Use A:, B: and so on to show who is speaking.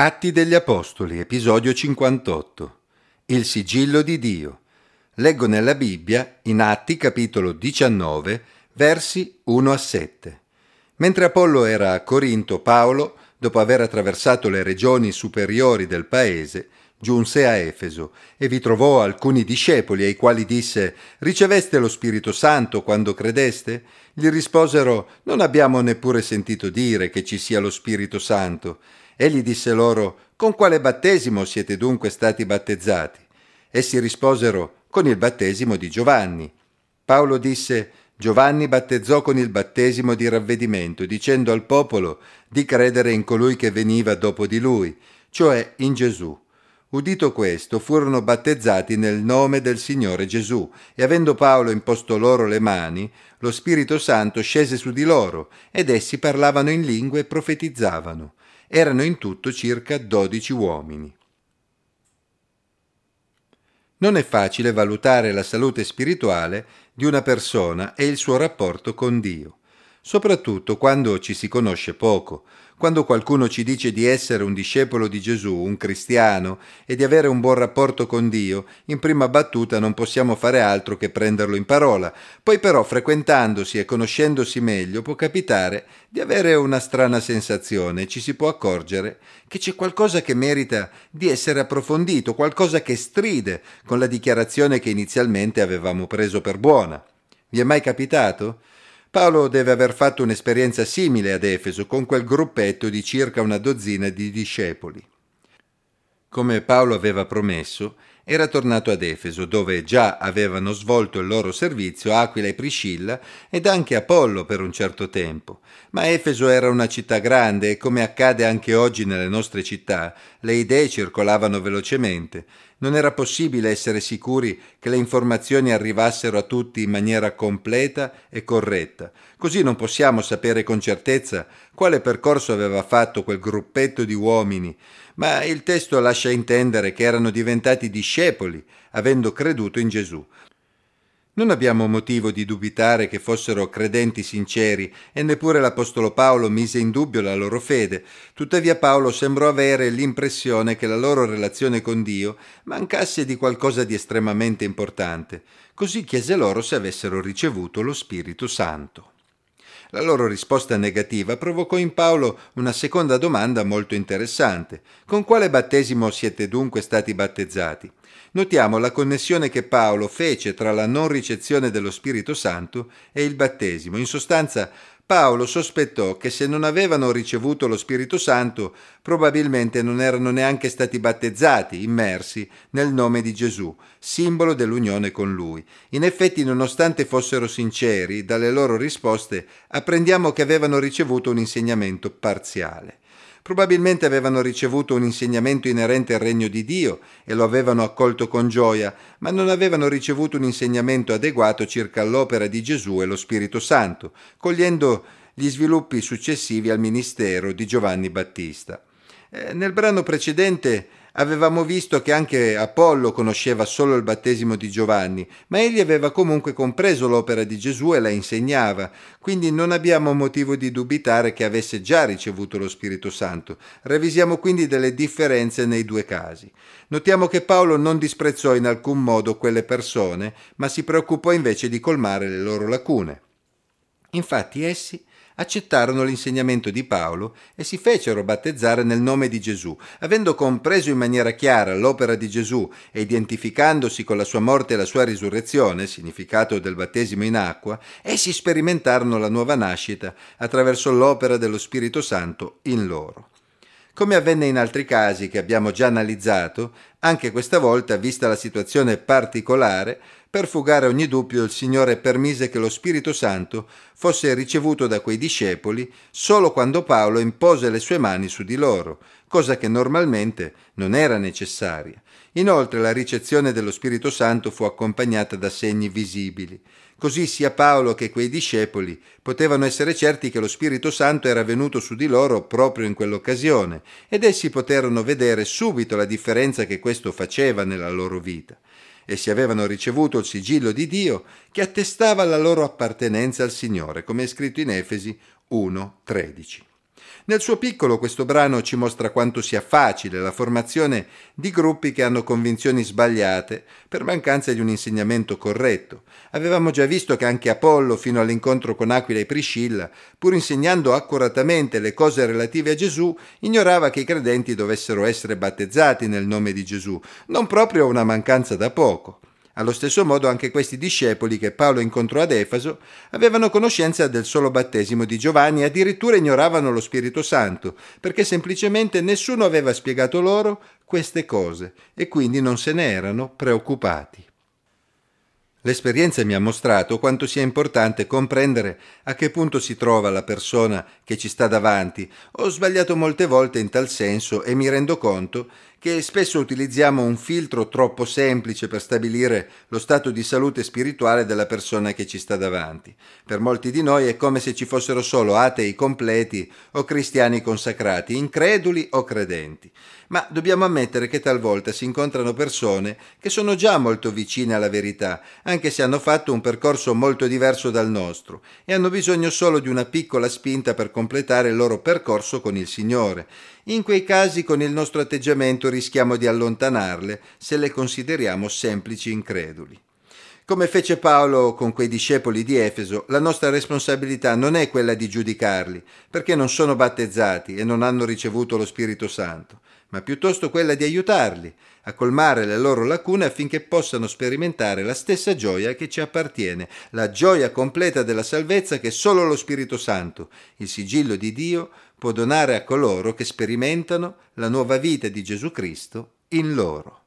A: Atti degli Apostoli, episodio 58. Il sigillo di Dio. Leggo nella Bibbia, in Atti capitolo 19, versi 1 a 7. Mentre Apollo era a Corinto, Paolo, dopo aver attraversato le regioni superiori del paese, giunse a Efeso e vi trovò alcuni discepoli ai quali disse Riceveste lo Spirito Santo quando credeste? Gli risposero Non abbiamo neppure sentito dire che ci sia lo Spirito Santo. Egli disse loro, Con quale battesimo siete dunque stati battezzati? Essi risposero, Con il battesimo di Giovanni. Paolo disse, Giovanni battezzò con il battesimo di ravvedimento, dicendo al popolo di credere in colui che veniva dopo di lui, cioè in Gesù. Udito questo, furono battezzati nel nome del Signore Gesù, e avendo Paolo imposto loro le mani, lo Spirito Santo scese su di loro, ed essi parlavano in lingue e profetizzavano. Erano in tutto circa dodici uomini. Non è facile valutare la salute spirituale di una persona e il suo rapporto con Dio, soprattutto quando ci si conosce poco, quando qualcuno ci dice di essere un discepolo di Gesù, un cristiano e di avere un buon rapporto con Dio, in prima battuta non possiamo fare altro che prenderlo in parola. Poi però frequentandosi e conoscendosi meglio può capitare di avere una strana sensazione ci si può accorgere che c'è qualcosa che merita di essere approfondito, qualcosa che stride con la dichiarazione che inizialmente avevamo preso per buona. Vi è mai capitato? Paolo deve aver fatto un'esperienza simile ad Efeso con quel gruppetto di circa una dozzina di discepoli. Come Paolo aveva promesso, era tornato ad Efeso, dove già avevano svolto il loro servizio Aquila e Priscilla ed anche Apollo per un certo tempo. Ma Efeso era una città grande e, come accade anche oggi nelle nostre città, le idee circolavano velocemente. Non era possibile essere sicuri che le informazioni arrivassero a tutti in maniera completa e corretta. Così non possiamo sapere con certezza quale percorso aveva fatto quel gruppetto di uomini ma il testo lascia intendere che erano diventati discepoli, avendo creduto in Gesù. Non abbiamo motivo di dubitare che fossero credenti sinceri e neppure l'Apostolo Paolo mise in dubbio la loro fede, tuttavia Paolo sembrò avere l'impressione che la loro relazione con Dio mancasse di qualcosa di estremamente importante, così chiese loro se avessero ricevuto lo Spirito Santo. La loro risposta negativa provocò in Paolo una seconda domanda molto interessante. Con quale battesimo siete dunque stati battezzati? Notiamo la connessione che Paolo fece tra la non ricezione dello Spirito Santo e il battesimo. In sostanza, Paolo sospettò che se non avevano ricevuto lo Spirito Santo, probabilmente non erano neanche stati battezzati, immersi nel nome di Gesù, simbolo dell'unione con lui. In effetti, nonostante fossero sinceri, dalle loro risposte apprendiamo che avevano ricevuto un insegnamento parziale. Probabilmente avevano ricevuto un insegnamento inerente al regno di Dio e lo avevano accolto con gioia, ma non avevano ricevuto un insegnamento adeguato circa l'opera di Gesù e lo Spirito Santo, cogliendo gli sviluppi successivi al ministero di Giovanni Battista. Eh, nel brano precedente Avevamo visto che anche Apollo conosceva solo il battesimo di Giovanni, ma egli aveva comunque compreso l'opera di Gesù e la insegnava, quindi non abbiamo motivo di dubitare che avesse già ricevuto lo Spirito Santo. Revisiamo quindi delle differenze nei due casi. Notiamo che Paolo non disprezzò in alcun modo quelle persone, ma si preoccupò invece di colmare le loro lacune. Infatti essi accettarono l'insegnamento di Paolo e si fecero battezzare nel nome di Gesù. Avendo compreso in maniera chiara l'opera di Gesù e identificandosi con la sua morte e la sua risurrezione, significato del battesimo in acqua, essi sperimentarono la nuova nascita attraverso l'opera dello Spirito Santo in loro. Come avvenne in altri casi che abbiamo già analizzato, anche questa volta, vista la situazione particolare, per fugare ogni dubbio il Signore permise che lo Spirito Santo fosse ricevuto da quei discepoli solo quando Paolo impose le sue mani su di loro, cosa che normalmente non era necessaria. Inoltre la ricezione dello Spirito Santo fu accompagnata da segni visibili. Così sia Paolo che quei discepoli potevano essere certi che lo Spirito Santo era venuto su di loro proprio in quell'occasione, ed essi poterono vedere subito la differenza che questo faceva nella loro vita. Essi avevano ricevuto il sigillo di Dio che attestava la loro appartenenza al Signore, come è scritto in Efesi 1:13. Nel suo piccolo questo brano ci mostra quanto sia facile la formazione di gruppi che hanno convinzioni sbagliate per mancanza di un insegnamento corretto. Avevamo già visto che anche Apollo, fino all'incontro con Aquila e Priscilla, pur insegnando accuratamente le cose relative a Gesù, ignorava che i credenti dovessero essere battezzati nel nome di Gesù, non proprio una mancanza da poco. Allo stesso modo anche questi discepoli che Paolo incontrò ad Efeso avevano conoscenza del solo battesimo di Giovanni e addirittura ignoravano lo Spirito Santo, perché semplicemente nessuno aveva spiegato loro queste cose e quindi non se ne erano preoccupati. L'esperienza mi ha mostrato quanto sia importante comprendere a che punto si trova la persona che ci sta davanti. Ho sbagliato molte volte in tal senso e mi rendo conto che spesso utilizziamo un filtro troppo semplice per stabilire lo stato di salute spirituale della persona che ci sta davanti. Per molti di noi è come se ci fossero solo atei completi o cristiani consacrati, increduli o credenti. Ma dobbiamo ammettere che talvolta si incontrano persone che sono già molto vicine alla verità, anche se hanno fatto un percorso molto diverso dal nostro, e hanno bisogno solo di una piccola spinta per completare il loro percorso con il Signore. In quei casi con il nostro atteggiamento rischiamo di allontanarle se le consideriamo semplici increduli. Come fece Paolo con quei discepoli di Efeso, la nostra responsabilità non è quella di giudicarli, perché non sono battezzati e non hanno ricevuto lo Spirito Santo, ma piuttosto quella di aiutarli a colmare le loro lacune affinché possano sperimentare la stessa gioia che ci appartiene, la gioia completa della salvezza che solo lo Spirito Santo, il sigillo di Dio, può donare a coloro che sperimentano la nuova vita di Gesù Cristo in loro.